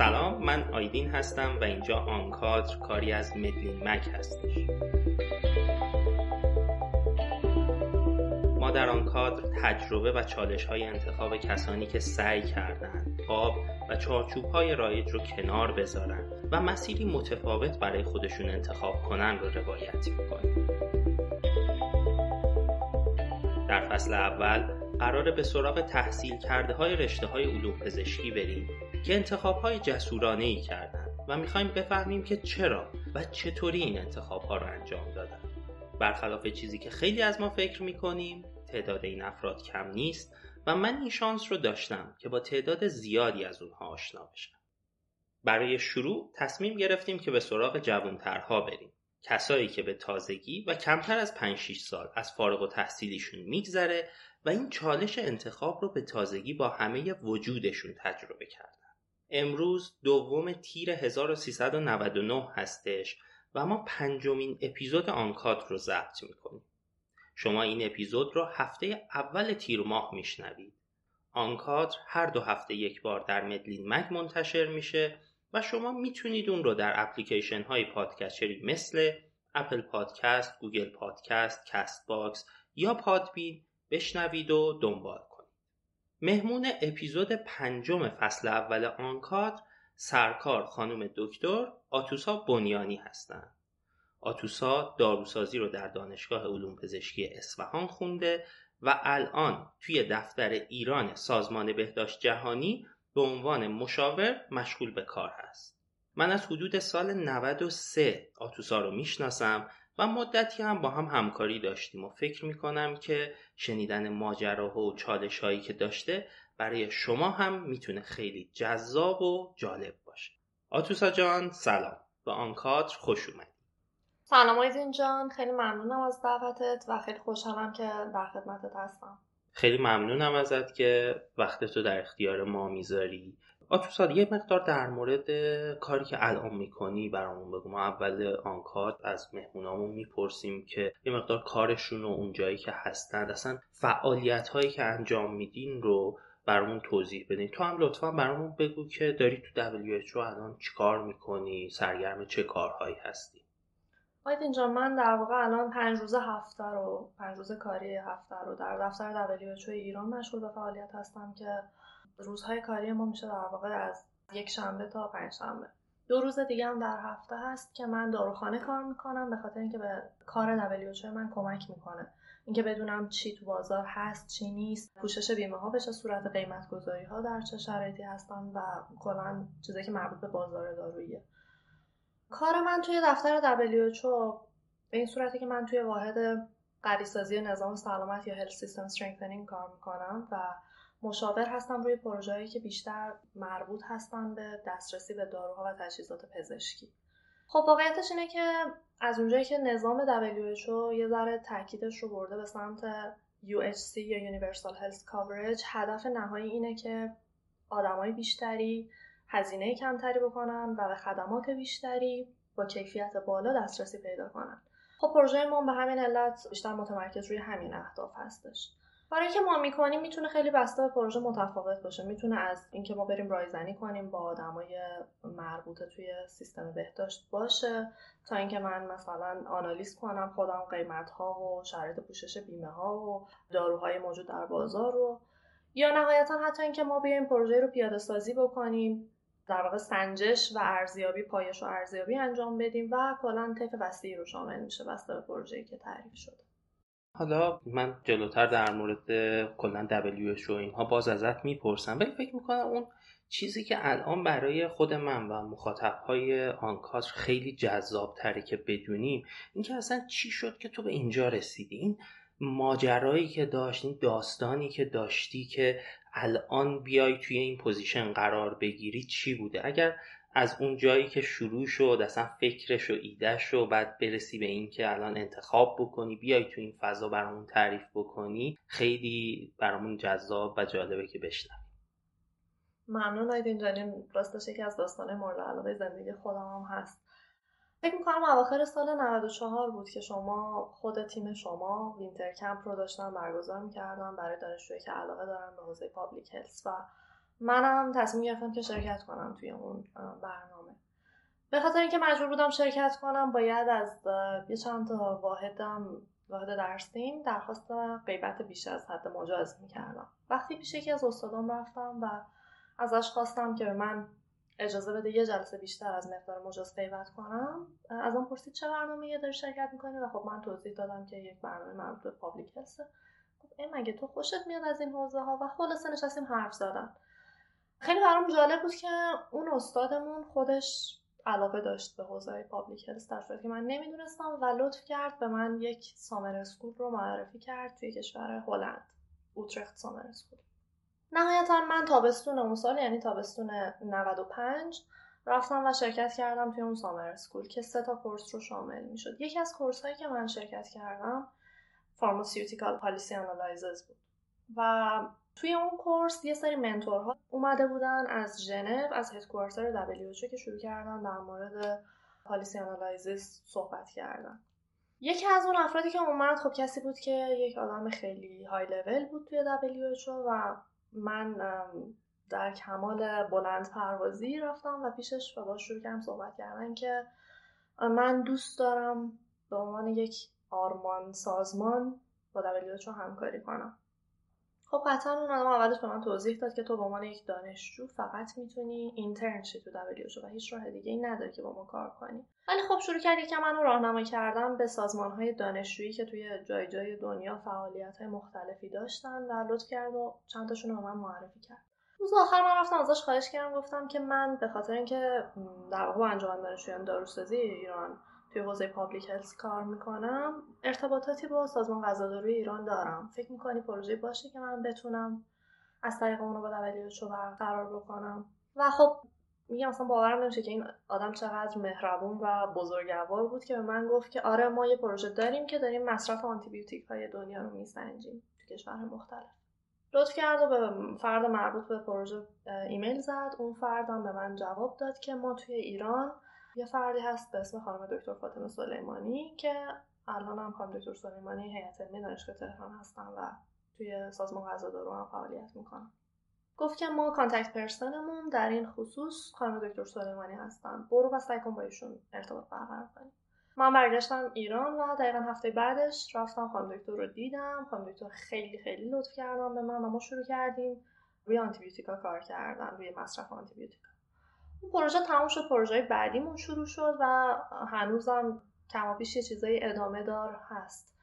سلام من آیدین هستم و اینجا آنکادر کاری از مدلین مک هستش. ما در آنکادر تجربه و چالش های انتخاب کسانی که سعی کردند آب و چارچوب های رایج رو کنار بذارن و مسیری متفاوت برای خودشون انتخاب کنن رو روایت می‌کنیم. در فصل اول قراره به سراغ تحصیل کرده های رشته های علوم پزشکی بریم. که انتخاب های جسورانه ای کردن و می‌خوایم بفهمیم که چرا و چطوری این انتخاب ها رو انجام دادن. برخلاف چیزی که خیلی از ما فکر می‌کنیم تعداد این افراد کم نیست و من این شانس رو داشتم که با تعداد زیادی از اونها آشنا بشم. برای شروع تصمیم گرفتیم که به سراغ جوانترها بریم. کسایی که به تازگی و کمتر از 5 6 سال از فارغ و تحصیلیشون میگذره و این چالش انتخاب رو به تازگی با همه وجودشون تجربه کردن امروز دوم تیر 1399 هستش و ما پنجمین اپیزود آنکات رو ضبط می‌کنیم شما این اپیزود رو هفته اول تیر ماه میشنوید آنکات هر دو هفته یک بار در مدلین مک منتشر میشه و شما می‌تونید اون رو در اپلیکیشن های پادکستری مثل Apple Podcast، Google Podcast، Castbox یا Podbean بشنوید و دنبال. مهمون اپیزود پنجم فصل اول آنکات سرکار خانم دکتر آتوسا بنیانی هستند. آتوسا داروسازی رو در دانشگاه علوم پزشکی اصفهان خونده و الان توی دفتر ایران سازمان بهداشت جهانی به عنوان مشاور مشغول به کار هست. من از حدود سال 93 آتوسا رو می‌شناسم و مدتی هم با هم همکاری داشتیم و فکر می‌کنم که شنیدن ماجراها و چالش هایی که داشته برای شما هم می‌تونه خیلی جذاب و جالب باشه. آتوسا جان سلام به آنکادر خوش اومدی. سلام آیدین جان خیلی ممنونم از دعوتت و خیلی خوشحالم که در خدمتت هستم. خیلی ممنونم ازت که وقتتو در اختیار ما می‌ذاری آتوساد یه مقدار در مورد کاری که الان می‌کنی برامون بگو. ما اول آنکات از مهمونامون می‌پرسیم که یه مقدار کارشون و اون جایی که هستن اصلا فعالیت هایی که انجام میدین رو برامون توضیح بدین. تو هم لطفا برامون بگو که داری تو WHO الان چیکار می‌کنی؟ سرگرم چه کارهایی هستی؟ آید اینجا من در واقع الان پنج روز هفته رو پنج روز کاری هفته رو در دفتر WHO ایران مشغول به فعالیت هستم که روزهای کاری ما میشه در واقع از یک شنبه تا پنج شنبه. دو روز دیگه هم در هفته هست که من داروخانه کار می‌کنم به خاطر اینکه به کار WHO من کمک می‌کنه. اینکه بدونم چی تو بازار هست چی نیست. پوشش بیمه ها بشه صورت قیمت گذاری ها در چه شرایطی هستن و کلا چیزایی که مربوط به بازار داروییه. کار من توی دفتر WHO به این صورتی که من توی واحد قریسازی نظام سلامت یا Health System Strengthening کار می‌کنم و مشاور هستم روی پروژه‌ای که بیشتر مربوط هستن به دسترسی به داروها و تجهیزات پزشکی. خب واقعیتش اینه که از اونجایی که نظام WHO یه ذره تاکیدش رو برده به سمت UHC یا Universal Health Coverage هدف نهایی اینه که آدمای بیشتری هزینه کمتری بکنن و به خدمات بیشتری با کیفیت بالا دسترسی پیدا کنن. خب پروژه ما به همین علت بیشتر متمرکز روی همین اهداف هستش. برای اینکه ما می‌کنیم می‌تونه خیلی بسته به پروژه متفاوت باشه. می‌تونه از اینکه ما بریم رایزنی کنیم با آدمای مربوطه توی سیستم بهداشت باشه تا اینکه من مثلا آنالیز کنم خودم قیمت ها و شرایط پوشش بیمه ها و داروهای موجود در بازار رو. یا نهایتا حتی اینکه ما بیایم پروژه رو پیاده سازی بکنیم در واقع سنجش و ارزیابی پایش و ارزیابی انجام بدیم و کلا طیف وسیعی رو شامل میشه بسته به پروژه‌ای که تعریف شده. حالا من جلوتر در مورد کلا WHO اینها باز ازت می‌پرسم ولی فکر می‌کنم اون چیزی که الان برای خود من و مخاطبهای آنکاس خیلی جذاب تره که بدونیم اینکه اصلا چی شد که تو به اینجا رسیدی. این ماجرایی که داشت این داستانی که داشتی که الان بیای توی این position قرار بگیری چی بوده؟ اگر از اون جایی که شروع شد اصلا فکرش و ایدهش و بعد برسی به این که الان انتخاب بکنی بیای تو این فضا برامون تعریف بکنی خیلی برامون جذاب و جالبه که بشنویم ممنون آیدین جانیم راستش یکی از داستانای مورد علاقه زندگی خودم هم هست. فکر می‌کنم اواخر سال 94 بود که شما خود تیم شما winter camp رو داشتن برگزار می‌کردن. برای دانشجویی که علاقه دارن به حوزه public health و منم تصمیم گرفتم که شرکت کنم توی اون برنامه. به خاطر اینکه مجبور بودم شرکت کنم باید از یه چند تا واحدم واحد درسیم درخواست غیبت بیش از حد مجاز می‌کردم. وقتی پیش یکی از استادام رفتم و ازش خواستم که به من اجازه بده یه جلسه بیشتر از مقدار مجاز غیبت کنم ازم پرسید چه برنامه یه داری شرکت می‌کنی و خب من توضیح دادم که یک برنامه مربوط به public خب مگه تو خوشت میاد از این حوزه ها و خلاصه نشستیم حرف زدن. خیلی برام جالب بود که اون استادمون خودش علاقه داشت به حوزه public health در که من نمی‌دونستم و لطف کرد به من یک summer school رو معرفی کرد توی کشور هلند Utrecht summer school. نهایتا من تابستون اون سال یعنی تابستون 95 رفتم و شرکت کردم توی اون summer school که سه تا course رو شامل می‌شد. یکی از course هایی که من شرکت کردم pharmaceutical policy analysis بود و توی اون course یه سری mentor ها اومده بودن از ژنو از headquarter WHO که شروع کردن در مورد policy analysis صحبت کردن. یکی از اون افرادی که اومد خب کسی بود که یک آدم خیلی های لول بود توی WHO و من در کمال بلند پروازی رفتم و پیشش و با شروع کردم صحبت کردن که من دوست دارم به عنوان یک آرمان سازمان با WHO همکاری کنم. خب قطعا اون آدم اولش به من توضیح داد که تو به عنوان یک دانشجو فقط می‌تونی اینترن شی تو WHO و هیچ راه دیگه ای نداری که با ما کار کنی. ولی خب شروع کرد یکم منو راهنمایی کردم به سازمان های دانشجویی که توی جای جای دنیا فعالیت های مختلفی داشتن و لطف کرد و چند تاشون رو من معرفی کرد. روز آخر من رفتم ازش خواهش کردم گفتم که من به خاطر اینکه در واقع انجمن دانشجویان داروسازی ایران توی حوزه پابلیک هلس کار می‌کنم. ارتباطاتی با سازمان غذاداروی ایران دارم. فکر می‌کنی پروژه باشه که من بتونم از طریق اونو با WHO برقرار بکنم؟ و خب میگم اصلا باورم نمیشه که این آدم چقدر مهربون و بزرگوار بود که به من گفت که آره ما یه پروژه داریم که داریم مصرف آنتیبیوتیک های دنیا رو میسنجیم تو کشور مختلف. لطف کرد و به فرد مربوط به پروژه ایمیل زد. اون فردم به من جواب داد که ما توی ایران یه فردی هست به اسم خانم دکتر فاطمه سلیمانی که الان هم خانم دکتر سلیمانی هیئت علمی دانشگاه تهران هستن و توی سازمان غذا و دارو هم فعالیت می‌کنن. گفت که ما contact person مون در این خصوص خانم دکتر سلیمانی هستن. برو و سعی کن با ایشون ارتباط برقرار کنی. من برگشتم ایران و دقیقا هفته بعدش رفتم خانم دکتر رو دیدم. خانم دکتر خیلی خیلی لطف کردم به من و ما شروع کردیم. روی آنتیبیوتیکا کار کردن روی مصرف آنتیبیوتیکا. پروژه تموم شد پروژه بعدیمون شروع شد و هنوزم کما بیش یه چیزای ادامه دار هست.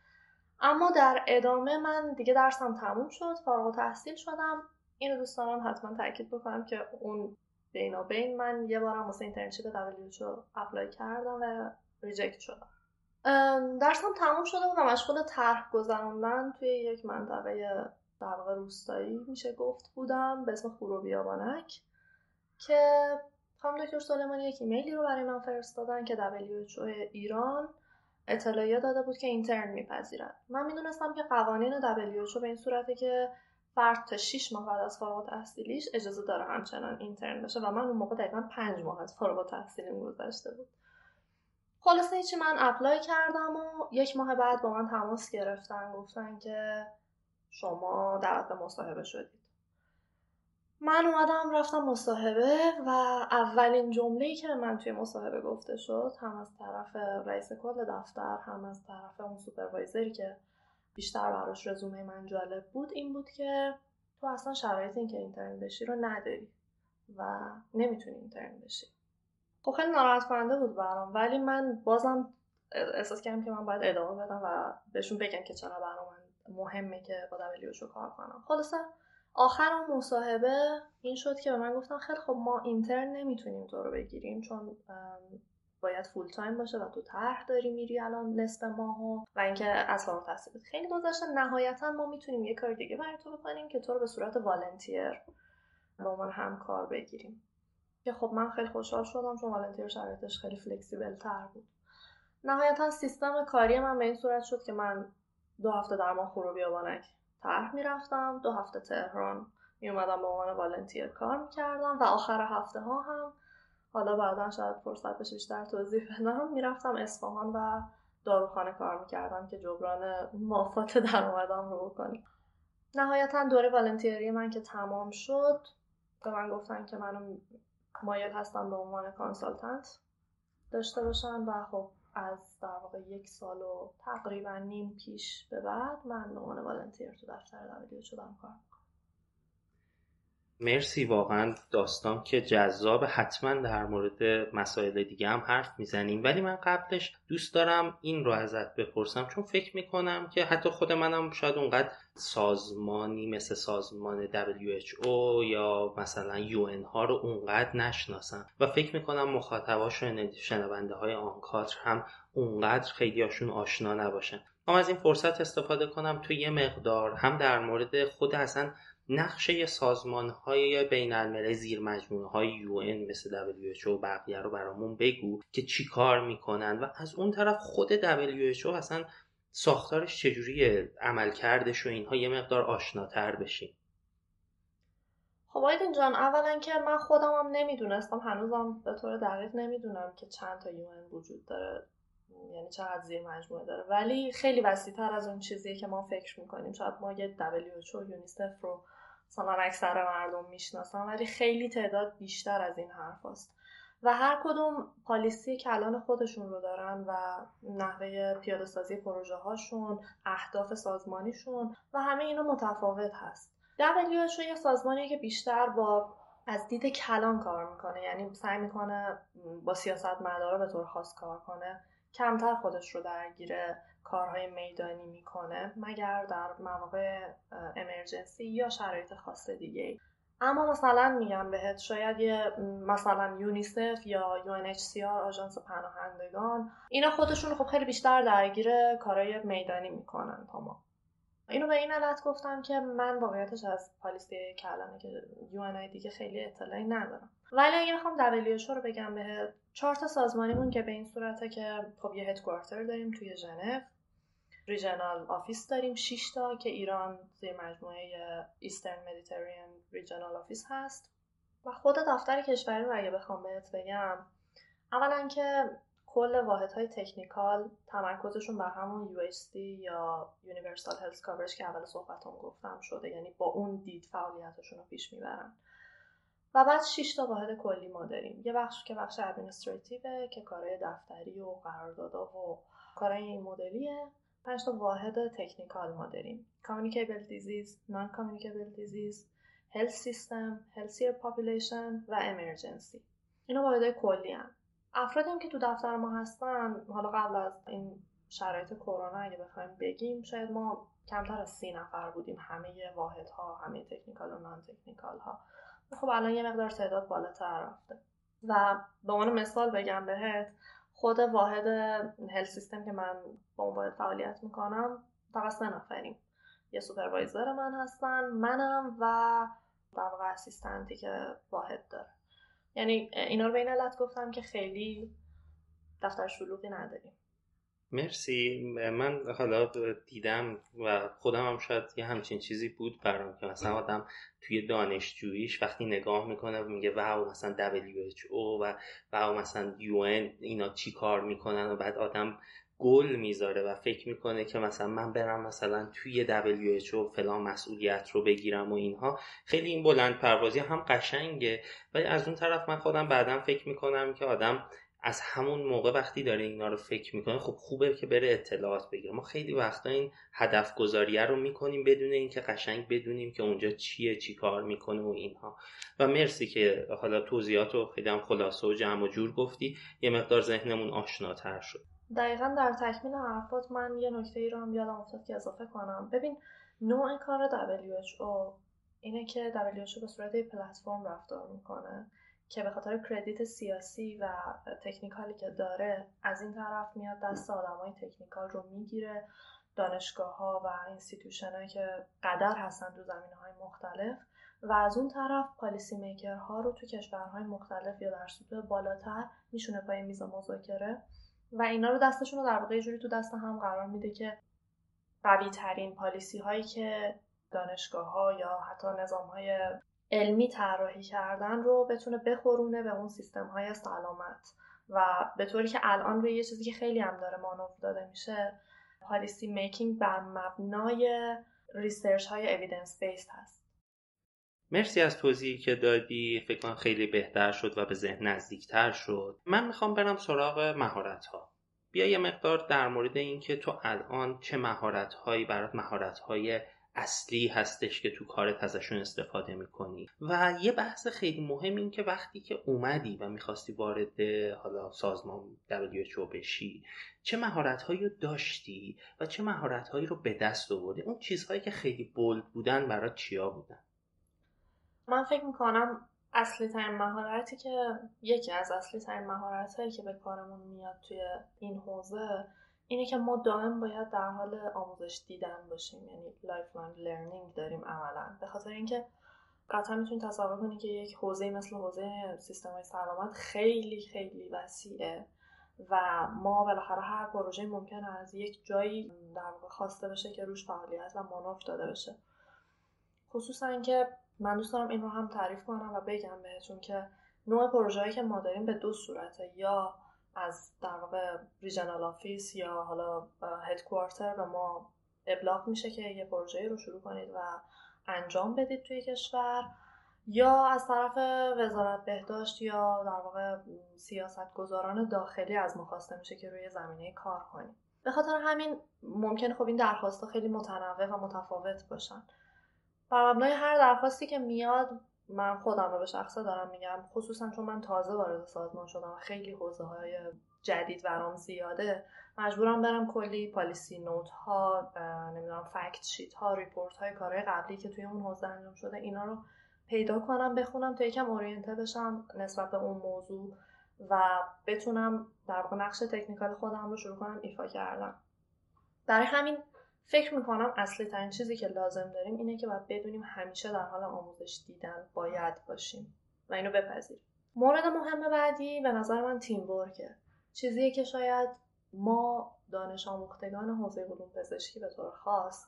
اما در ادامه من دیگه درسم تموم شد فارغ تحصیل شدم. اینو دوست دارم حتما تاکید بکنم که اون بین من یه بارم واسه internship WHO apply کردم و reject شدم. درسم تموم شده و مشغول طرح گذراندن توی یک منطقه در واقع روستایی میشه گفت بودم به اسم خورو بیابانک که خانم دکتر سلیمانی یک ایمیلی رو برای من فرستادن که WHO ایران اطلاعیه داده بود که اینترن میپذیرد من می‌دونستم که قوانین WHO به این صورته که فرد تا 6 ماه بعد از فارغ تحصیلیش اجازه داره همچنان اینترن بشه و من اون موقع دقیقا 5 ماه از فارغ تحصیلیم گذشته بود. خلاصه هیچی من اپلای کردم و یک ماه بعد با من تماس گرفتن گفتن که شما دعوت به مصاحبه شدید. من اومدم رفتم مصاحبه و اولین جمله‌ای که من توی مصاحبه گفته شد هم از طرف رئیس کل دفتر هم از طرف اون سوپروایزری که بیشتر براش رزومه من جالب بود این بود که تو اصلا شرایط این که اینترن بشی رو نداری و نمی‌تونی اینترن بشی. خب خیلی ناراحت کننده بود برام ولی من بازم احساس کردم که من باید ادامه بدم و بهشون بگم که چرا برام مهمه که با دبلیوشو کار کنم. خلاصه آخر اون مصاحبه این شد که به من گفتن خیلی خب ما اینترن نمی‌تونیم تو رو بگیریم چون باید فول تایم باشه و تو طرح داری میری الان نصف ماهو و اینکه اصلا تحصیلت خیلی گذاشته نهایتا ما می‌تونیم یه کار دیگه برای تو بکنیم که تو رو به صورت والنتیر با من همکار بگیریم. که خب من خیلی خوشحال شدم چون والنتیر شرایطش خیلی فلکسیبل تر بود. نهایتا سیستم کاری من به این صورت شد که من دو هفته در ماه خورو بیابانک طرح می‌رفتم. دو هفته تهران می اومدم به عنوان والنتیر کار می‌کردم و آخر هفته ها هم حالا بعدا شاید فرصت بشه بیشتر توضیح بدم می‌رفتم اصفهان و داروخانه کار می‌کردم که جبران مافات درآمدم رو بکنم نهایتا دوره والنتیری من که تمام شد به من گفتن که منو مایل هستم به عنوان کانسالتنت داشته باشن و خب از در واقع یک سال و تقریبا نیم پیش به بعد من به عنوان والنتیر تو دفتر دبلیو شدم کار مرسی واقعا داستان که جذاب. حتما در مورد مسائل دیگه هم حرف می‌زنیم. ولی من قبلش دوست دارم این رو ازت بپرسم چون فکر می‌کنم که حتی خود منم شاید اونقدر سازمانی مثل سازمان WHO یا مثلا UN ها رو اونقدر نشناسم. و فکر می‌کنم مخاطباش و شنونده های آنکاتر هم اونقدر خیلیاشون آشنا نباشن. هم از این فرصت استفاده کنم. تو یه مقدار هم در مورد خود اصلا نقشه سازمان های بین الملل زیر مجموعه های یو مثل WHO و بقیه رو برامون بگو که چی کار می‌کنن و از اون طرف خود WHO اصلا ساختارش چجوری عمل کردش و اینها یه مقدار آشناتر بشیم خب آیدین جان اولا که من خودم هم نمی‌دونستم هنوزم به طور دقیق نمی‌دونم که چند تا یو وجود داره یعنی چقدر زیر مجموعه داره. ولی خیلی وسیع تر از اون چیزیه که ما فکر می‌کنیم. شاید ما یه WHO یونیسف رو مثلا اکثر مردم می‌شناسن ولی خیلی تعداد بیشتر از این حرف هست. و هر کدوم پالیسی کلان خودشون رو دارن و نحوه پیاده سازی پروژه هاشون اهداف سازمانیشون و همه اینا متفاوت هست. WHO یه سازمانیه که بیشتر با از دید کلان کار می‌کنه. یعنی سعی می‌کنه با سیاست مدارا به طور خاص کار کنه. کمتر خودش رو درگیر کارهای میدانی می‌کنه مگر در مواقع امرجنسی یا شرایط خاص دیگه اما مثلا میگم بهت شاید یه مثلا یونیسف یا UNHCR آژانس پناهندگان اینا خودشون خب خیلی بیشتر درگیر کارهای میدانی می‌کنن تا ما. اینو به این علت گفتم که من واقعیتش از policy کلمه که یو دیگه خیلی اطلاعی ندارم. ولی اگه بخوام WHO رو بگم به چارت سازمانیمون که به این صورته که خب یه headquarter داریم توی ژنو regional office داریم 6 تا که ایران زیر مجموعه Eastern Mediterranean regional office هست. و خود دفتر کشوری رو اگه بخوام بهت بگم اولا که کل واحدهای تکنیکال تمرکزشون بر همون UHC یا Universal Health Coverage که اول صحبتم گفتم شده یعنی با اون دید فعالیتشون رو پیش می‌برن. و بعد 6 تا واحد کلی ما داریم. یه بخش که بخش ادمنستراتیوه که کارهای دفتری و قراردادها و کارهای این مدلیه. پنج تا واحد تکنیکال ما داریم. communicable disease non communicable disease health system healthier population و emergency. اینا واحد کلی هم افرادی هم که تو دفتر ما هستن حالا قبل از این شرایط کرونا اگه بخوایم بگیم شاید ما کمتر از سی نفر بودیم. همه واحد ها همه تکنیکال و نان تکنیکال ها خب الان یه مقدار تعداد بالاتر رفته. و به عنوان مثال بگم بهت خود واحد هل سیستم که من با اون واحد فعالیت می‌کنم فقط سه نفریم. یه سوپروایزر من هستن منم و در واقع که واحد داره. یعنی اینا رو به این علت گفتم که خیلی دفتر شلوغی نداریم. مرسی. من حالا دیدم و خودم هم شاید یه همچین چیزی بود برام که مثلا آدم توی دانشجوییش وقتی نگاه می‌کنه و میگه واو مثلا WHO و واو مثلا UN اینا چی کار می‌کنن و بعد آدم گل می‌ذاره و فکر می‌کنه که مثلا من برم مثلا توی WHO فلان مسئولیت رو بگیرم و اینها. خیلی این بلند پروازی هم قشنگه. ولی از اون طرف من خودم بعدا فکر می‌کنم که آدم از همون موقع وقتی داره اینا رو فکر می‌کنه خب خوبه که بره اطلاعات بگیره. ما خیلی وقتا این هدف گذاریه رو می‌کنیم بدون اینکه قشنگ بدونیم که اونجا چیه چی کار می‌کنه و اینها. و مرسی که حالا توضیحات رو خیلی هم خلاصه و جمع و جور گفتی. یه مقدار ذهنمون آشناتر شد. دقیقا در تکمیل حرفات من یه نکته ای رو هم یادم افتاد که اضافه کنم. ببین نوع کار WHO اینه که WHO به صورت پلتفرم رفتار می‌کنه که به خاطر credit سیاسی و technical ی که داره از این طرف میاد دست های technical رو می‌گیره. دانشگاه ها و institution که قدر هستن تو زمینه های مختلف و از اون طرف policy maker ها رو تو کشورهای مختلف یا در سطوح بالاتر میشونه پای میز مذاکره. و اینا رو دستشون رو در واقع جوری تو دست هم قرار میده که قوی ترین policy هایی که دانشگاه ها یا حتی نظام های علمی طراحی کردن رو بتونه بخورونه به اون سیستم های سلامت. و به طوری که الان روی یه چیزی که خیلی هم داره مانور داده میشه policy making بر مبنای research های evidence based هست. مرسی از توضیحی که دادی. فکر کنم خیلی بهتر شد و به ذهن نزدیکتر شد. من می‌خوام برم سراغ مهارت ها بیا یه مقدار در مورد اینکه تو الان چه مهارت هایی برات مهارت های اصلی هستش که تو کارت ازشون استفاده می‌کنی. و یه بحث خیلی مهم این که وقتی که اومدی و می‌خواستی وارد حالا سازمان WHO بشی چه مهارت هایی رو داشتی و چه مهارت هایی رو به دست آوردی؟ اون چیزهایی که خیلی بولد بودن برات چیا بودن؟ من فکر می‌کنم اصلی ترین مهارتی که یکی از اصلی ترین مهارت هایی که به کارمون میاد توی این حوزه اینه که ما دائم باید در حال آموزش دیدن باشیم. یعنی lifelong learning داریم عملا. به خاطر اینکه قطعا می‌تونید تصور کنید که یک حوزه مثل حوزه سیستم های سلامت خیلی خیلی وسیعه و ما بالاخره هر پروژه ممکن از یک جایی در واقع خواسته بشه که روش فعالیت و مانور داده بشه خصوصا که من دوست دارم این رو هم تعریف کنم و بگم بهتون که نوع پروژه‌ای که ما داریم به دو صورته یا از در واقع regional office یا حالا headquarter به ما ابلاغ میشه که یه پروژه رو شروع کنید و انجام بدید توی کشور یا از طرف وزارت بهداشت یا در واقع سیاست گذاران داخلی از ما خواسته میشه که روی زمینه کار کنیم. به خاطر همین ممکن خب این درخواست خیلی متنوع و متفاوت باشن. بر مبنای هر درخواستی که میاد من خودم رو به شخصه دارم میگم. خصوصا چون من تازه وارد سازمان شدم و خیلی حوزه های جدید برام زیاده مجبورم برم کلی پالیسی نوت ها نمی‌دونم فکت شیت ها ریپورت های کارهای قبلی که توی اون حوزه انجام شده اینا رو پیدا کنم بخونم تا یکم اورینته بشم نسبت به اون موضوع و بتونم در واقع نقش تکنیکال خودم رو شروع کنم ایفا کردم برای همین فکر می‌کنم اصلی ترین چیزی که لازم داریم اینه که باید بدونیم همیشه در حال آموزش دیدن باید باشیم و اینو بپذیریم. مورد مهم بعدی به نظر من تیم ورکه چیزیه که شاید ما دانش آموختگان حوزه علوم پزشکی به طور خاص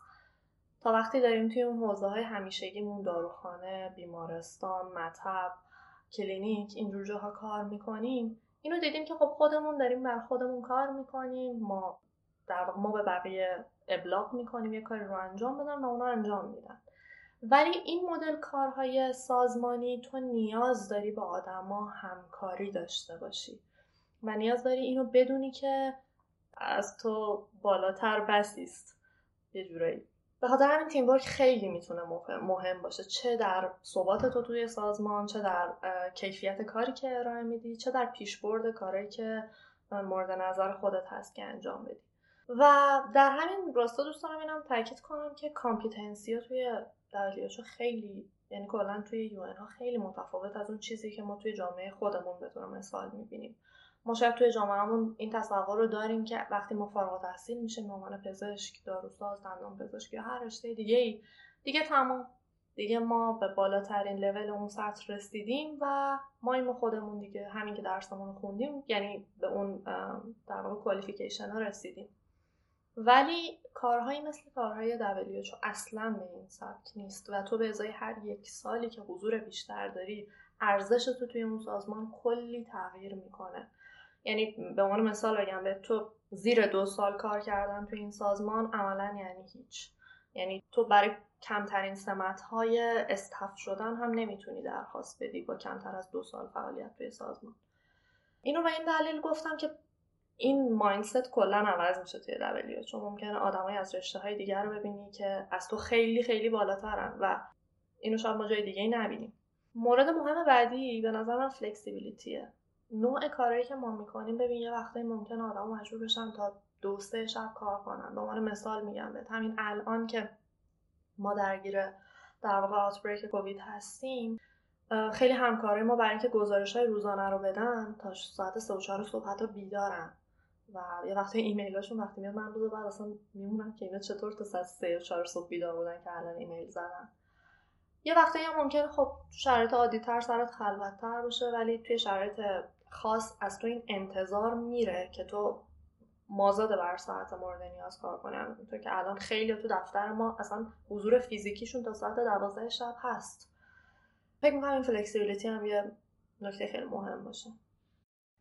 تا وقتی داریم توی اون حوزه های همیشگیمون داروخانه، بیمارستان، مطب، کلینیک اینجور جاها کار می‌کنیم اینو دیدیم که خب خودمون داریم بر خودمون کار می‌کنیم ما در واقع ما به بقیه ابلاغ می‌کنیم یه کاری رو انجام بدن و اونا انجام میدن. ولی این مدل کارهای سازمانی تو نیاز داری با آدما همکاری داشته باشی و نیاز داری اینو بدونی که از تو بالاتر بسیست. یه جورایی. به خاطر همین تیم خیلی می‌تونه مهم باشه. چه در ثبات تو توی سازمان چه در کیفیت کاری که ارائه میدی چه در پیشبرد کاری که مورد نظر خودت هست که انجام بدی. و در همین راستا دوست دارم اینم تاکید کنم که competency ها توی WHO خیلی یعنی کلا توی UN ها خیلی متفاوت از اون چیزی که ما توی جامعه خودمون به طور مثال می‌بینیم. ما شاید توی جامعهمون این تصور رو داریم که وقتی ما فارغ تحصیل میشیم به عنوان پزشک داروساز دندان پزشک یا هر رشته دیگه ای دیگه تمام دیگه ما به بالاترین لول اون سطح رسیدیم و ما خودمون دیگه همین که درسمون خوندیم یعنی به اون در واقع کوالیفیکیشن ها رسیدیم. ولی کارهایی مثل کارهای WHO اصلا به این سبک نیست و تو به ازای هر یک سالی که حضور بیشتر داری ارزش تو توی اون سازمان کلی تغییر می‌کنه. یعنی به عنوان مثال بگم به تو زیر دو سال کار کردن تو این سازمان عملا یعنی هیچ. یعنی تو برای کمترین سمت های استف شدن هم نمی‌تونی درخواست بدی با کمتر از دو سال فعالیت توی سازمان. اینو به این دلیل گفتم که این مایندست کلا عوض میشه توی دبلیو چون ممکنه آدمای از رشته های دیگر رو ببینی که از تو خیلی خیلی بالاترن و اینو شاید ما جای دیگه نبینیم. مورد مهم بعدی به نظر من فلکسیبیلیتیه. نوع کارهایی که ما می‌کنیم ببین یه وقتایی ممکنه آدم مجبور بشن تا دو سه شب کار کنن. به عنوان مثال میگم به همین الان که ما درگیر در واقع آتبریک کووید هستیم خیلی همکارای ما برای اینکه گزارش های روزانه رو بدن تا ساعت سه و چهار صبح حتی بیدارن. و یه وقتی ایمیلاشون وقتی میاد من روز بعد اصلا میمونم که اینا چطور تا ساعت سه و چهار صبح بیدار بودن که الان ایمیل زدن. یه وقتی هم ممکنه خب شرایط عادی تر سرت خلوت تر باشه ولی توی شرایط خاص از تو این انتظار میره که تو مازاد بر ساعت مورد نیاز کار کنی. همونطور که الان خیلی تو دفتر ما اصلا حضور فیزیکیشون تا ساعت دوازده شب هست. فکر می‌کنم این flexibility هم یه نکته خیلی مهم باشه.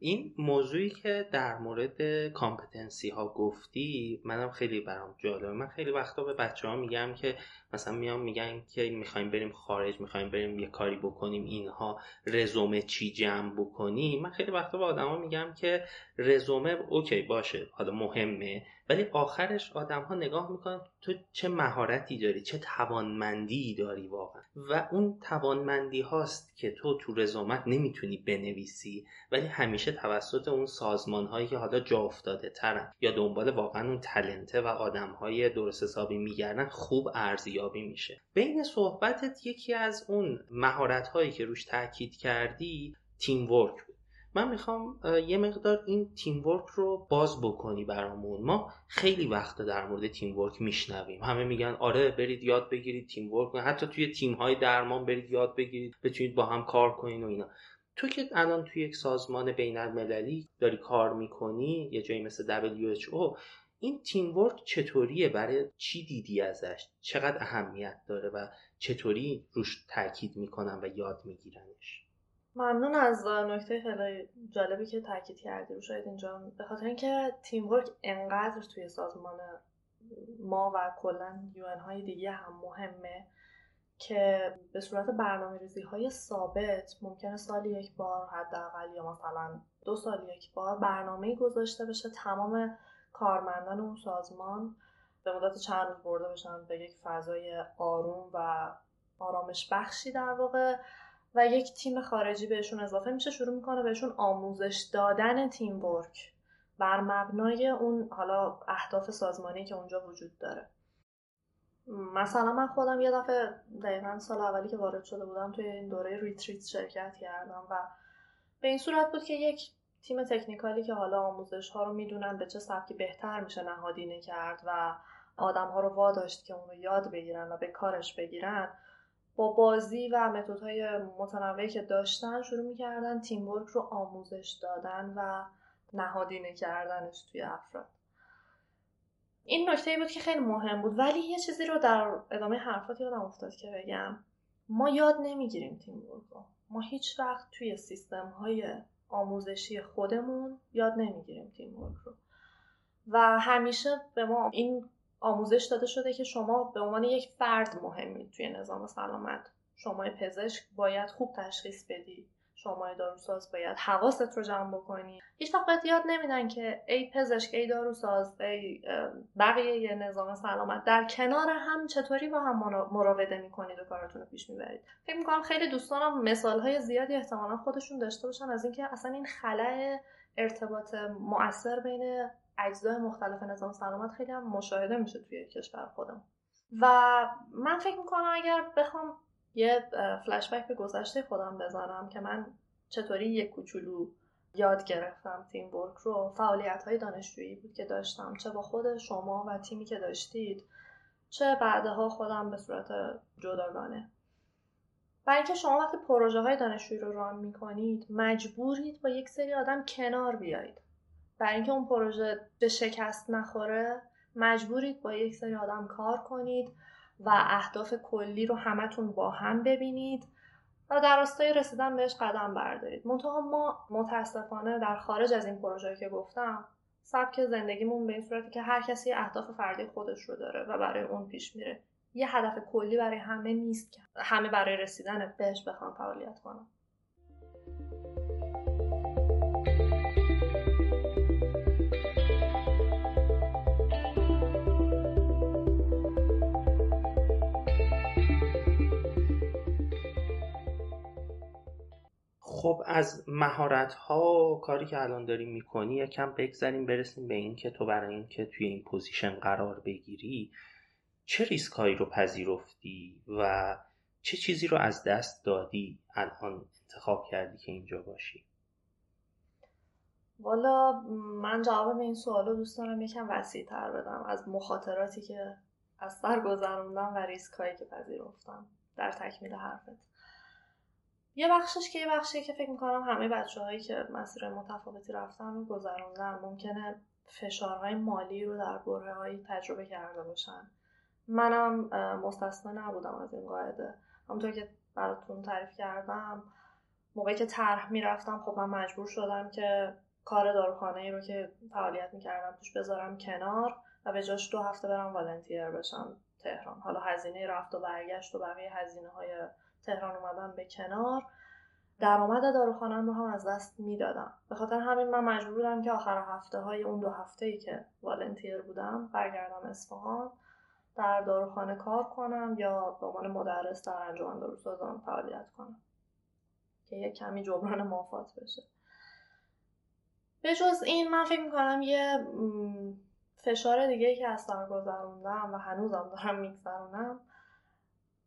این موضوعی که در مورد competency ها گفتی منم خیلی برام جالبه. من خیلی وقتا به بچه ها میگم که مثلا میام میگن که می‌خوایم بریم خارج می‌خوایم بریم یه کاری بکنیم اینها رزومه چی جمع بکنیم. من خیلی وقتا به آدما میگم که رزومه okay باشه حالا مهمه. ولی آخرش آدم ها نگاه می‌کنن تو چه مهارتی داری چه توانمندی داری واقعا؟ و اون توانمندی هاست که تو تو رزومت نمی‌تونی بنویسی ولی همیشه توسط اون سازمان هایی که حالا جا افتاده ترن یا دنبال واقعا اون تلنته و آدم های درست حسابی میگردن خوب ارزیابی میشه. بین صحبتت یکی از اون مهارت هایی که روش تاکید کردی تیم ورک من می‌خوام یه مقدار این تیم ورک رو باز بکنی برامون. ما خیلی وقت در مورد تیم ورک میشنویم. همه میگن آره برید یاد بگیرید تیم ورک حتی توی تیم های درمان برید یاد بگیرید بتونید با هم کار کنین و اینا. تو که الان توی یک سازمان بین المللی داری کار می‌کنی یه جایی مثل WHO این تیم ورک چطوریه؟ برای چی دیدی ازش؟ چقدر اهمیت داره و چطوری روش تاکید می‌کنن و یاد میگیرنش؟ ممنون از نکته خیلی جالبی که تاکید کردی. رو شاید اینجا به خاطر اینکه تیم ورک انقدر توی سازمان ما و کلا یون های دیگه هم مهمه که به صورت برنامه ریزی های ثابت ممکنه سالی یک بار حداقل یا مثلا دو سال یک بار برنامه گذاشته بشه تمام کارمندان اون سازمان به مدت چند روز برده بشن به یک فضای آروم و آرامش بخشی در واقع. و یک تیم خارجی بهشون اضافه میشه شروع می‌کنه بهشون آموزش دادن تیم ورک بر مبنای اون حالا اهداف سازمانی که اونجا وجود داره. مثلا من خودم یه دفعه دقیقا سال اولی که وارد شده بودم توی این دوره ریتریت شرکت کردم و به این صورت بود که یک تیم تکنیکالی که حالا آموزش ها رو می‌دونن به چه سبکی بهتر میشه نهادینه کرد و آدم ها رو واداشت که اون رو یاد بگیرن و به کارش بگیرن با بازی و متدهای متنوعی که داشتن شروع می‌کردن تیم ورک رو آموزش دادن و نهادینه کردنش توی افراد. این نکته بود که خیلی مهم بود ولی یه چیزی رو در ادامه حرفات یادم افتاد که بگم. ما یاد نمی‌گیریم تیم ورک رو. ما هیچ وقت توی سیستم های آموزشی خودمون یاد نمی‌گیریم تیم ورک رو. و همیشه به ما این آموزش داده شده که شما به عنوان یک فرد مهمید توی نظام سلامت شما پزشک باید خوب تشخیص بدی شما داروساز باید حواست رو جمع بکنی. هیچ وقت یاد نمیدن که ای پزشک ای داروساز ای بقیه نظام سلامت در کنار هم چطوری با هم مراوده می‌کنید و کارتون رو پیش می‌برید. فکر می‌کنم خیلی دوستانم مثال های زیادی احتمالا خودشون داشته باشن از اینکه اصلا این خلع ارتباط مؤثر بین اجزای مختلف نظام سلامت خیلی هم مشاهده میشه توی کشور خودم و من فکر می‌کنم اگر بخوام یه فلشبک به گذشته خودم بزنم که من چطوری یک کوچولو یاد گرفتم تیم ورک رو فعالیت های دانشجویی بود که داشتم چه با خود شما و تیمی که داشتید چه بعدها خودم به صورت جداگانه. برای اینکه شما وقتی پروژه های دانشجویی رو ران می‌کنید مجبورید با یک سری آدم کنار بیایید. برای اینکه اون پروژه به شکست نخوره مجبورید با یک سری آدم کار کنید و اهداف کلی رو همتون با هم ببینید و در راستای رسیدن بهش قدم بردارید. منتها ما متاسفانه در خارج از این پروژه که گفتم سبک زندگیمون به این صورتی که هر کسی اهداف فردی خودش رو داره و برای اون پیش میره. یه هدف کلی برای همه نیست که همه برای رسیدن بهش بخوان فعالیت کنن. خب از مهارت ها کاری که الان داری می‌کنی یکم بگذاریم برسیم به این که تو برای اینکه توی این position قرار بگیری چه ریسک هایی رو پذیرفتی و چه چیزی رو از دست دادی الان انتخاب کردی که اینجا باشی؟ والا من جواب به این سوال رو دوست دارم یکم وسیع تر بدم از مخاطراتی که از سر گذروندم و ریسک هایی که پذیرفتم در تکمیل حرفت. یه بخشش که یه بخشی که فکر می‌کنم همه بچه هایی که مسیر متفاوتی رفتن و گذروندن ممکنه فشارهای مالی رو در بره هایی تجربه کرده باشن. منم مستثنا نبودم از این قاعده. همونطور که براتون تعریف کردم موقعی که طرح می‌رفتم خب من مجبور شدم که کار داروخانه ای رو که فعالیت می‌کردم توش بذارم کنار و به جاش دو هفته برم والنتیر بشم تهران. حالا هزینه رفت و برگشت و بقیه هزینه های تهران اومدن به کنار. درآمد داروخانم رو هم از دست می‌دادم. به خاطر همین من مجبور بودم که آخر هفته های اون دو هفته ای که والنتیر بودم برگردم اصفهان در داروخانه کار کنم یا به عنوان مدرس در انجمن داروسازان فعالیت کنم. که یک کمی جبران مافات بشه. به جز این من فکر می‌کنم یه فشار دیگه که از سر گذروندم و هنوزم دارم میگذرونم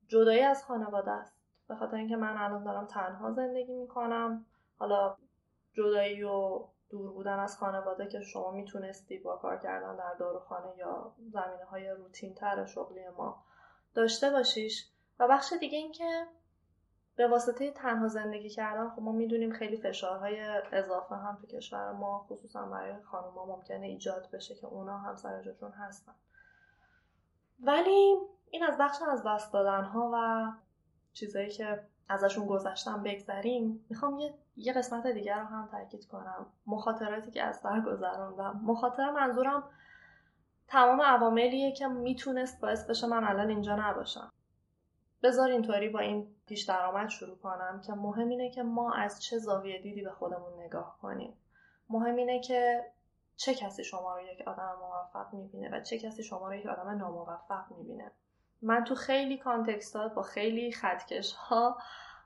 جدایی از خانواده است. به خاطر اینکه من الان دارم تنها زندگی می‌کنم. حالا جدایی و دور بودن از خانواده که شما می‌تونستی با کار کردن در داروخانه یا زمینه های روتین تر شغلی ما داشته باشیش. و بخش دیگه این که به واسطه تنها زندگی کردن خب ما می‌دونیم خیلی فشارهای اضافه هم تو کشور ما خصوصا برای خانوما ممکنه ایجاد بشه که اونا هم سر جاشون هستن. ولی این از بخش از دست دادن ها و چیزایی که ازشون گذشتم بگذریم می‌خوام یه, یه قسمت دیگر رو هم تاکید کنم. مخاطراتی که از سر گذراندم. مخاطر منظورم تمام عواملیه که می‌تونست باعث بشه من الان اینجا نباشم. بذار اینطوری با این پیش درآمد شروع کنم که مهم اینه که ما از چه زاویه دیدی به خودمون نگاه کنیم. مهم اینه که چه کسی شما رو یک آدم موفق می‌بینه و چه کسی شما رو یک آدم ناموفق می‌بینه. من تو خیلی کانتکستات با خیلی خطکش ها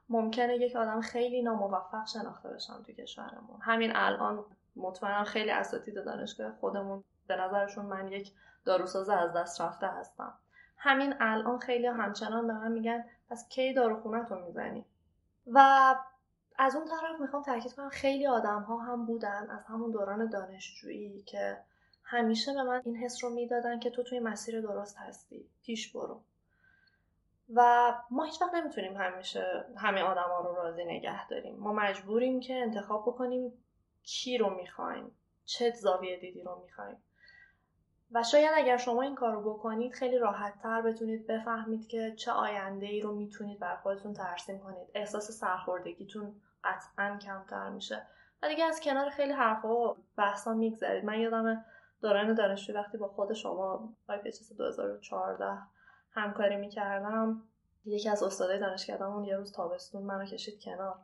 ممکنه یک آدم خیلی ناموفق شناخته بشم تو کشورمون. همین الان مطمئنم خیلی اساتید دانشگاه خودمون به نظرشون من یک داروساز از دست رفته هستم. همین الان خیلی همچنان به من میگن پس کی داروخونه تو می‌زنی؟ و از اون طرف می‌خوام تاکید کنم خیلی آدم ها هم بودن از همون دوران دانشجویی که همیشه به من این حس رو می‌دادن که تو توی مسیر درست هستی. پیش برو. و ما هیچ وقت نمی‌تونیم همیشه همه آدما رو راضی نگه داریم. ما مجبوریم که انتخاب بکنیم کی رو می‌خوایم. چه زاویه دیدی رو می‌خوایم. و شاید اگر شما این کار رو بکنید خیلی راحت تر بتونید بفهمید که چه آینده ای رو می‌تونید بر خودتون ترسیم کنید. احساس سرخوردگیتون قطعا کمتر میشه. و دیگه از کنار خیلی حرفا و بحثا میگذرید. من یادم دوران دانشجوی وقتی با خود شما آیپیچس 2014 همکاری می‌کردم یکی از استادای دانشکدهمون یه روز تابستون منو کشید کنار.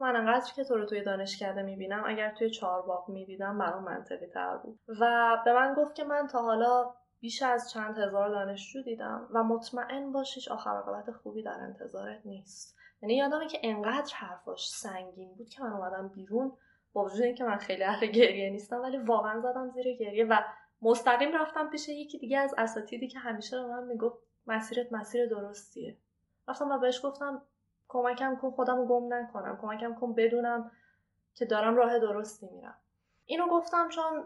من انقدر که تو رو توی دانشکده می‌بینم اگر توی چهارباغ می‌دیدم برام منطقی تر بود. و به من گفت که من تا حالا بیش از چند هزار دانشجو دیدم و مطمئن باشیش آخر عاقبت خوبی در انتظارت نیست. یعنی یادمه که انقدر حرفاش سنگین بود که من اومدم بیرون با وجود اینکه من خیلی اهل گریه نیستم ولی واقعا زدم زیر گریه و مستقیم رفتم پیش یکی دیگه از اساتیدی که همیشه به من می‌گفت مسیرت مسیر درستیه. رفتم و بهش گفتم کمکم کن خودم گم نکنم کمکم کن بدونم که دارم راه درستی میرم. اینو گفتم چون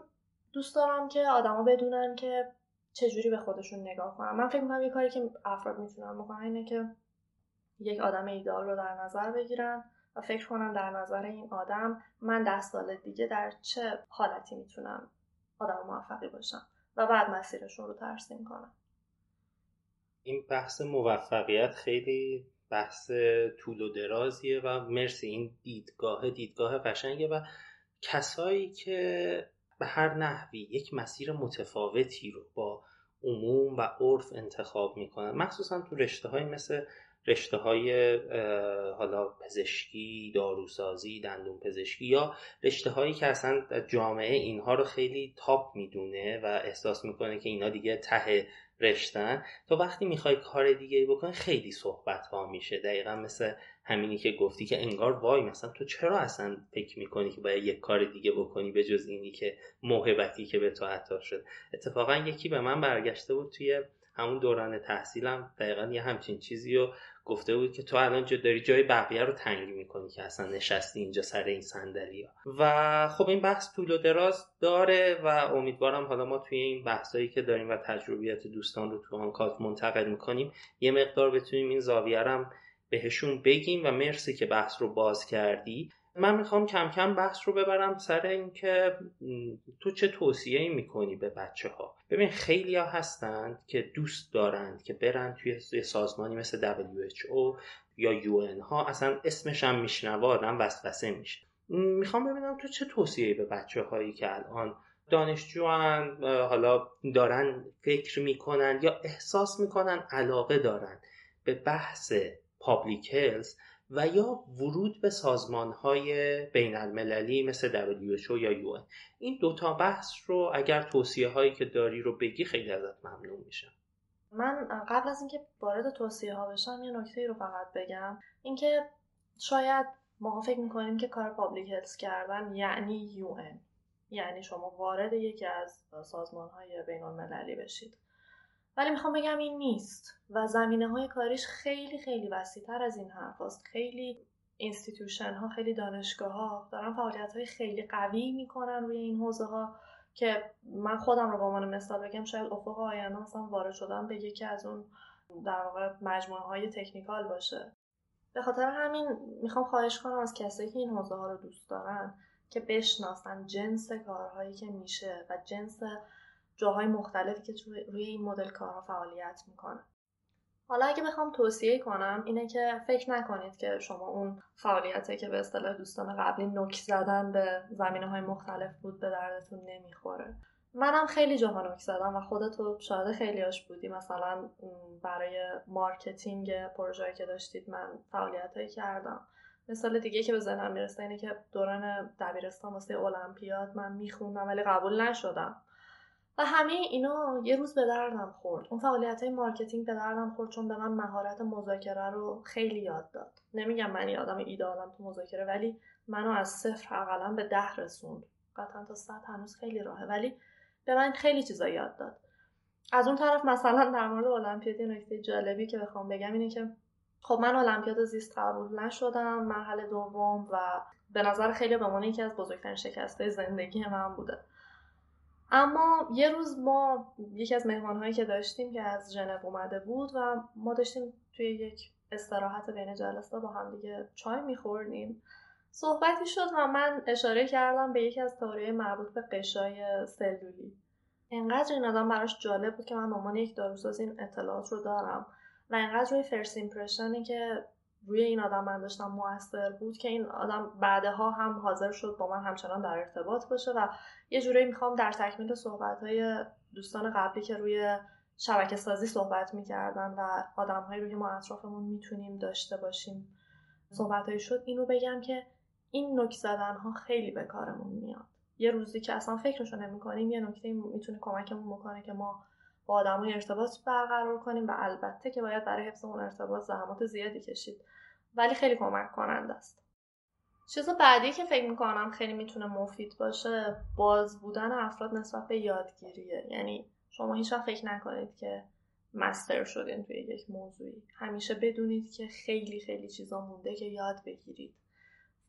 دوست دارم که آدما بدونن که چجوری به خودشون نگاه کنم من فکر می‌کنم یه کاری که افراد می‌تونن بکنن اینه که یک آدم ایدال رو در نظر بگیرن و فکر کنن در نظر این آدم من ده سال دیگه در چه حالتی می‌تونم آدم موفقی باشم و بعد مسیرشون رو ترسیم کنم این بحث موفقیت خیلی بحث طول و درازیه و مرسی این دیدگاه دیدگاه قشنگه و کسایی که به هر نحوی یک مسیر متفاوتی رو با عموم و عرف انتخاب می‌کنن مخصوصا تو رشته های مثل رشته های حالا پزشکی، داروسازی، دندون پزشکی یا رشته هایی که اصلا جامعه اینها رو خیلی تاپ می‌دونه و احساس می‌کنه که اینا دیگه ته رشتن تو وقتی می‌خوای کار دیگه بکنی خیلی صحبت ها میشه. دقیقا مثل همینی که گفتی که انگار وای مثلا تو چرا اصلا فکر می‌کنی که باید یک کار دیگه بکنی به جز اینی که موهبتی که به تو عطا شد اتفاقا یکی به من برگشته بود توی همون دوران تحصیلم. دقیقا یه همچین چیزی رو گفته بود که تو الان داری جای بقیه رو تنگ می‌کنی که اصلا نشستی اینجا سر این صندلی و خب این بحث طول و دراز داره و امیدوارم حالا ما توی این بحثایی که داریم و تجربیات دوستان رو تو کات منتقل می‌کنیم یه مقدار بتونیم این زاویه بهشون بگیم و مرسی که بحث رو باز کردی. من می‌خوام کم کم بحث رو ببرم سر اینکه تو چه توصیه ای می‌کنی به بچه ها ببین خیلی ها هستند که دوست دارند که برن توی سازمانی مثل WHO یا یو ها. اصلا اسمش هم میشنوه آدم وسوسه میشه. می‌خوام ببینم تو چه توصیه به بچه هایی که الان دانشجوان حالا دارن فکر می‌کنن یا احساس می‌کنن علاقه دارن به بحث public health و یا ورود به سازمان های بین المللی مثل WHO یا UN این دوتا بحث رو اگر توصیه هایی که داری رو بگی خیلی ازت ممنون میشم. من قبل از اینکه وارد توصیه ها بشم یه نکته رو فقط بگم. اینکه شاید ما فکر می‌کنیم که کار public health کردن یعنی UN یعنی شما وارد یکی از سازمان های بین المللی بشید. ولی می‌خوام بگم این نیست و زمینه های کاریش خیلی خیلی وسیع تر از این حرف هست. خیلی institution ها خیلی دانشگاه ها دارن فعالیت های خیلی قوی می‌کنن روی این حوزه ها که من خودم رو به عنوان مثال بگم شاید افق آینده مثلا وارد شدم به یکی از اون در واقع مجموعه های technical باشه به خاطر همین می‌خوام خواهش کنم از کسایی که این حوزه ها رو دوست دارن که بشناسن جنس کارهایی که میشه و جنس جاهای مختلفی که روی این مدل کارها فعالیت می‌کنه. حالا اگه بخوام توصیه کنم اینه که فکر نکنید که شما اون فعالیتی که به اصطلاح دوستان قبلی نک زدن به زمینه های مختلف بود به دردتون نمی‌خوره. منم خیلی جاها نک زدم و خودتو شاید خیلیاش بودی. مثلا برای marketing پروژه‌ای که داشتید من فعالیتایی کردم. مثال دیگه که به ذهنم می‌رسه اینه که دوران دبیرستان واسه المپیاد من میخوندم ولی قبول نشدم. و همه اینا یه روز به دردم خورد. اون فعالیت های marketing به دردم خورد چون به من مهارت مذاکره رو خیلی یاد داد. نمیگم من یه آدم ایدالم تو مذاکره ولی منو از صفر اقلا به ده رسوند. قطعا تا صد هنوز خیلی راهه ولی به من خیلی چیزا یاد داد. از اون طرف مثلا در مورد المپیاد نکته جالبی که بخوام بگم اینه که خب من المپیاد زیست قبول نشدم مرحله دوم و به نظر خیلی به عنوان یکی از بزرگترین شکسته زندگی من بوده. اما یه روز ما یکی از مهمانهایی که داشتیم که از ژنو اومده بود و ما داشتیم توی یک استراحت بین جلسه با هم دیگه چای میخوردیم. صحبتی شد و من اشاره کردم به یکی از تئوری مربوط به قشای سلولی. انقدر این آدم براش جالب بود که من به عنوان یک داروساز این اطلاعات رو دارم و انقدر روی فرست ایمپرشنی که روی این آدم من داشتم موثر بود که این آدم بعدها هم حاضر شد با من همچنان در ارتباط باشه و یه جوری می‌خوام در تکمیل صحبت های دوستان قبلی که روی شبکه سازی صحبت می‌کردن و آدم های روی ما اطرافمون می‌تونیم داشته باشیم صحبت شد اینو بگم که این نک زدن ها خیلی به کارمون میاد. یه روزی که اصلا فکرشو نمی‌کنیم یه نکته می‌تونه کمکمون بکنه که ما با آدمای ارتباط برقرار کنیم و البته که باید برای حفظ اون ارتباط زحمات زیادی کشید. ولی خیلی کمک کننده است. چیز بعدی که فکر می‌کنم خیلی می‌تونه مفید باشه باز بودن افراد نسبت به یادگیریه. یعنی شما هیچ فکر نکنید که مستر شدین توی یک موضوعی. همیشه بدونید که خیلی خیلی چیزا مونده که یاد بگیرید.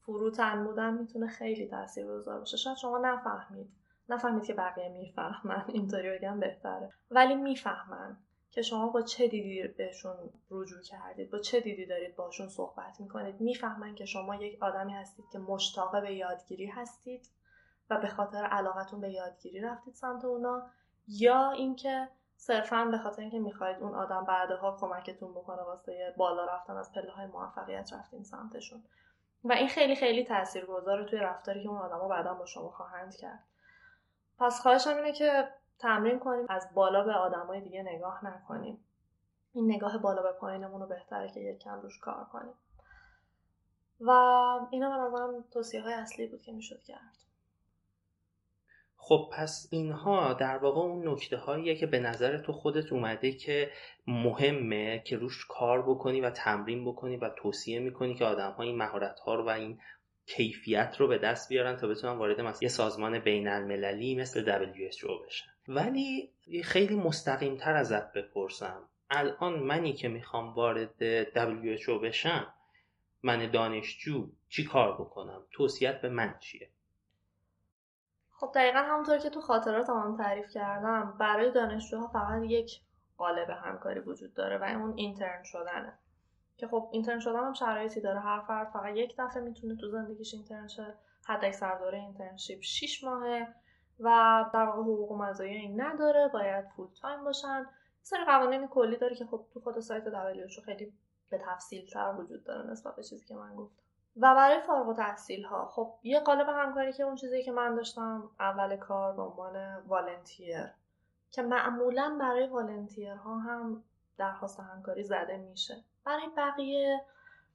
فروتن بودن می‌تونه خیلی تاثیرگذار باشه. شاید شما نفهمید. نفهمید که بقیه می‌فهمن. اینطوری بگم بهتره. ولی می‌فهمن که شما با چه دیدی بهشون رجوع کردید؟ با چه دیدی دارید باشون صحبت می‌کنید؟ می‌فهمن که شما یک آدمی هستید که مشتاق به یادگیری هستید و به خاطر علاقتون به یادگیری رفتید سمت اونا یا اینکه صرفا به خاطر اینکه می‌خواید اون آدم بعدها کمکتون بکنه واسه بالا رفتن از پله های موفقیت رفتین سمتشون. و این خیلی خیلی تاثیرگذاره توی رفتاری که اون آدما بعدا با شما خواهند کرد. پس خواهشم اینه که تمرین کنیم از بالا به آدمای دیگه نگاه نکنیم. این نگاه بالا به پایینمون رو بهتره که یک کم روش کار کنیم. و اینا به نظرم توصیه های اصلی بود که می‌شد کرد. خب پس اینها در واقع اون نکته هاییه که به نظر تو خودت اومده که مهمه که روش کار بکنی و تمرین بکنی و توصیه می‌کنی که آدم ها این مهارت ها رو و این کیفیت رو به دست بیارن تا بتونن وارد مثلا یه سازمان بین المللی مثل WHO بشن. ولی خیلی مستقیم تر ازت بپرسم. الان منی که می‌خوام وارد WHO بشم من دانشجو چی کار بکنم؟ توصیت به من چیه؟ خب دقیقا همونطور که تو خاطرات هم تعریف کردم برای دانشجوها فقط یک قالب همکاری وجود داره و اون اینترن شدنه. که خب intern شدن هم شرایطی داره هر فرد فقط یک دفعه می‌تونه تو زندگیش intern شه حد اکثر دوره internship 6 ماهه و در واقع حقوق و مزایایی نداره باید full time باشن. سری قوانین کلی داره که خب تو خود سایت WHO خیلی به تفصیل تر وجود داره نسبت به چیزی که من گفتم. و برای فارغ التحصیل ها خب یه قالب همکاری که اون چیزی که من داشتم اول کار به عنوان volunteer که معمولا برای volunteer ها هم درخواست همکاری زده میشه. برای بقیه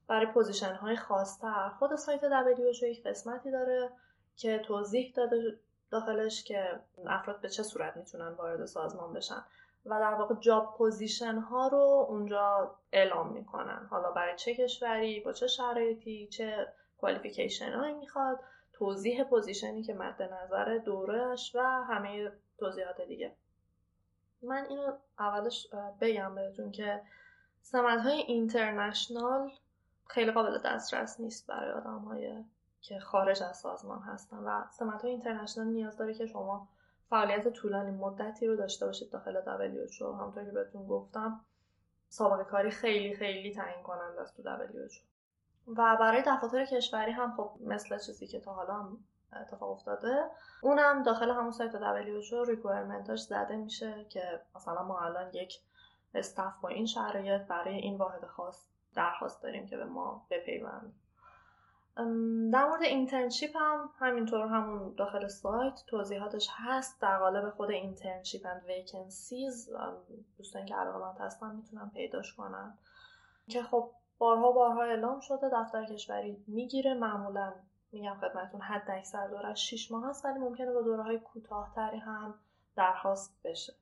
برای position های خاصتر. خود سایت WHO یک قسمتی داره که توضیح داده داخلش که افراد به چه صورت می‌تونن وارد سازمان بشن. و در واقع job position ها رو اونجا اعلام می‌کنن. حالا برای چه کشوری با چه شرایطی چه qualification هایی می‌خواد. توضیح position ی که مد نظر دورش و همه توضیحات دیگه. من اینو اولش بگم بهتون که سمت های اینترنشنال خیلی قابل دسترس نیست برای آدم های که خارج از سازمان هستن و سمت های اینترنشنال نیاز داره که شما فعالیت طولانی مدتی رو داشته باشید داخل WHO همونطور که بهتون گفتم سابقه کاری خیلی خیلی تعیین کننده است تو WHO و برای دفاتر کشوری هم خب مثل چیزی که تا حالا هم اتفاق افتاده اونم داخل همون سایت WHO requirement اش زده میشه که مثلا ما الان یک staff با این شرایط برای این واحد خاص درخواست داریم که به ما بپیونده. در مورد internship هم همینطور همون داخل سایت توضیحاتش هست. در قالب خود internship and vacancies دوستان که علاقه هستن می‌تونن پیداش کنن. که خب بارها بارها اعلام شده دفتر کشوری می‌گیره. معمولا میگم خدمتتون حد اکثر دورش 6 ماه هست ولی ممکنه با دوره های کوتاهتری هم درخواست بشه.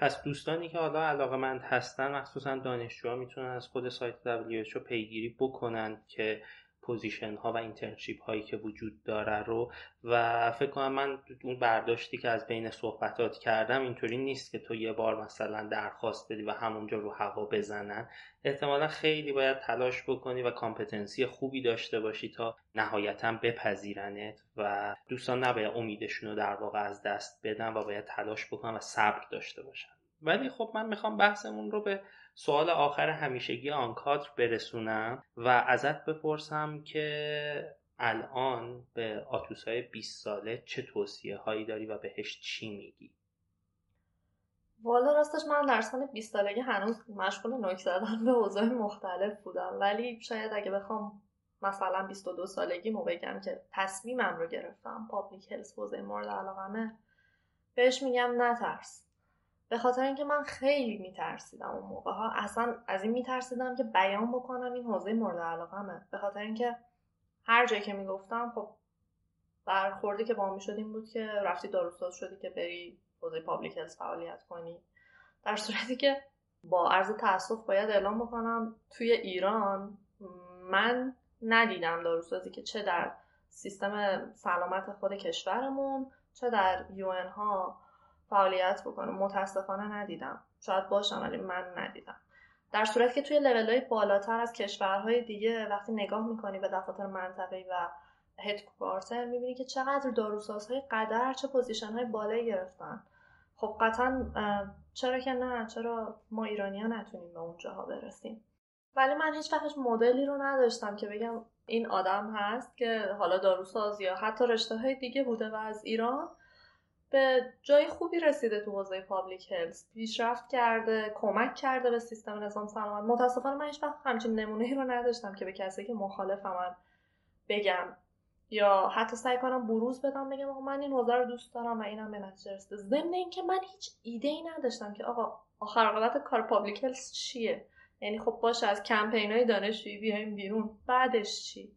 پس دوستانی که حالا علاقه مند هستن مخصوصا دانشجوها می‌تونن از خود سایت WHO پیگیری بکنن که position ها و internship هایی که وجود داره رو و فکر کنم من اون برداشتی که از بین صحبتات کردم اینطوری نیست که تو یه بار مثلا درخواست بدی و همونجا رو هوا بزنن. احتمالا خیلی باید تلاش بکنی و کامپتنسی خوبی داشته باشی تا نهایتا بپذیرنت و دوستان نباید امیدشون رو در واقع از دست بدن و باید تلاش بکنن و صبر داشته باشن. ولی خب من می‌خوام بحثمون رو به سوال آخر همیشگی آن کادر برسونم و ازت بپرسم که الان به آتوس های 20 ساله چه توصیه هایی داری و بهش چی میگی؟ والا راستش من در سن 20 سالگی هنوز مشغول نوک زدن به اوضاع مختلف بودم ولی شاید اگه بخوام مثلا 22 سالگی مو بگم که تصمیمم رو گرفتم public health حوزه مورد علاقمه بهش میگم نترس به خاطر اینکه من خیلی میترسیدم اون موقع. ها اصلا از این میترسیدم که بیان بکنم این حوزه مورد علاقمه. به خاطر اینکه هر جایی که می‌گفتم خب برخوردی که با شد این بود که رفتی داروساز شدی که بری حوزه public health فعالیت کنی. در صورتی که با عرض تاسف باید اعلام بکنم توی ایران من ندیدم داروسازی که چه در سیستم سلامت خود کشورمون چه در UN ها فعالیت بکنه متاسفانه ندیدم. شاید باشم ولی من ندیدم. در صورتی که توی لول های بالاتر از کشورهای دیگه وقتی نگاه می‌کنی به دفاتر منطقه‌ای و headquarter می‌بینی که چقدر داروسازهای قدر چه position های بالایی گرفتن. خب قطعا چرا که نه؟ چرا ما ایرانی ها نتونیم به اونجاها برسیم؟ ولی من هیچ وقتش مدلی رو نداشتم که بگم این آدم هست که حالا داروساز یا حتی رشته های دیگه بوده و از ایران به جای خوبی رسیده تو حوزه public health پیشرفت کرده کمک کرده به سیستم نظام سلامت. متاسفانه من هیچ وقت همچین نمونه رو نداشتم که به کسی که مخالف من بگم. یا حتی سعی کنم بروز بدم بگم آقا من این حوزه رو دوست دارم و اینم به نتیجه رسیده. ضمن اینکه من هیچ ایده ای نداشتم که آقا آخر عاقبت کار public health چیه؟ یعنی خب باشه از کمپین های دانشجویی بیایم بیرون. بعدش چی؟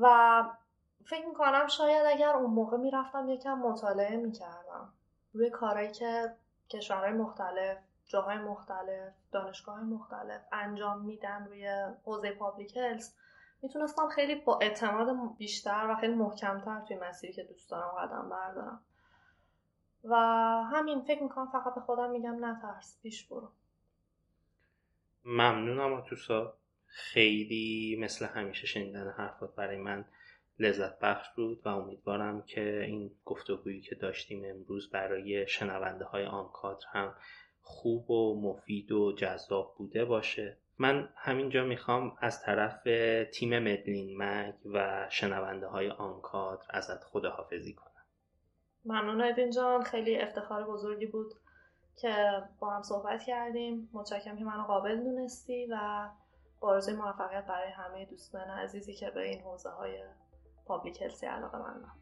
و فکر می‌کنم شاید اگر اون موقع می‌رفتم یکم مطالعه می‌کردم. روی کارهایی که کشورهای مختلف جاهای مختلف دانشگاه مختلف انجام میدن روی حوزه پابلیک هلس می‌تونستم خیلی با اعتماد بیشتر و خیلی محکمتر توی مسیری که دوست دارم قدم بردارم. و همین فکر می‌کنم فقط به خودم میگم نترس پیش برو. ممنونم آتوسا. خیلی مثل همیشه شنیدن حرفات برای من لذت بخش بود و امیدوارم که این گفتگویی که داشتیم امروز برای شنونده های آنکادر هم خوب و مفید و جذاب بوده باشه. من همینجا می‌خوام از طرف تیم مدلین مگ و شنونده های آنکادر ازت خداحافظی کنم. ممنون ادین جان. خیلی افتخار بزرگی بود که با هم صحبت کردیم. متشکرم که منو قابل دونستی و با موفقیت برای همه دوستان عزیزی که به این حوزه های پابلیک هلسی علاقه مندم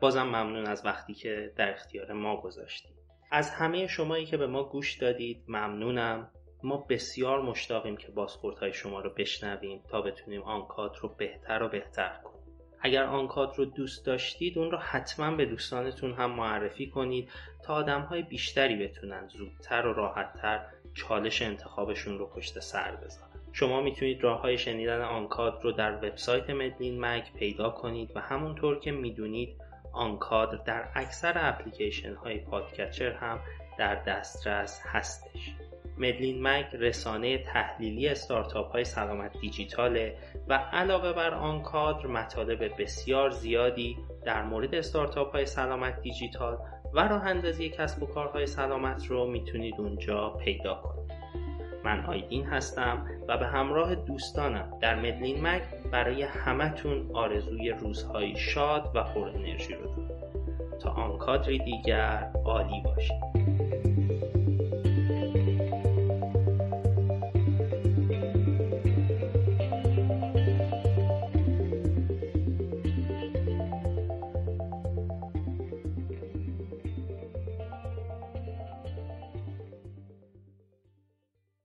بازم ممنون از وقتی که در اختیار ما گذاشتید. از همه شمایی که به ما گوش دادید ممنونم. ما بسیار مشتاقیم که بازخوردهای شما رو بشنویم تا بتونیم آنکات رو بهتر و بهتر کنیم. اگر آنکاد رو دوست داشتید اون رو حتما به دوستانتون هم معرفی کنید تا آدم های بیشتری بتونن زودتر و راحتتر چالش انتخابشون رو پشت سر بذارن. شما می‌تونید راه های شنیدن آنکاد رو در وبسایت مدلین مک پیدا کنید و همونطور که می‌دونید آنکاد در اکثر اپلیکیشن های podcatcher هم در دسترس هستش. مدلین مک رسانه تحلیلی استارتاپ های سلامت دیجیتاله و علاوه بر آن کادر مطالب بسیار زیادی در مورد استارتاپ های سلامت دیجیتال و راه اندازی کسب و کارهای سلامت رو می‌تونید اونجا پیدا کنید. من آیدین هستم و به همراه دوستانم در مدلین مک برای همتون آرزوی روزهای شاد و پر انرژی رو دارم. تا آن کادری دیگر عالی باشید.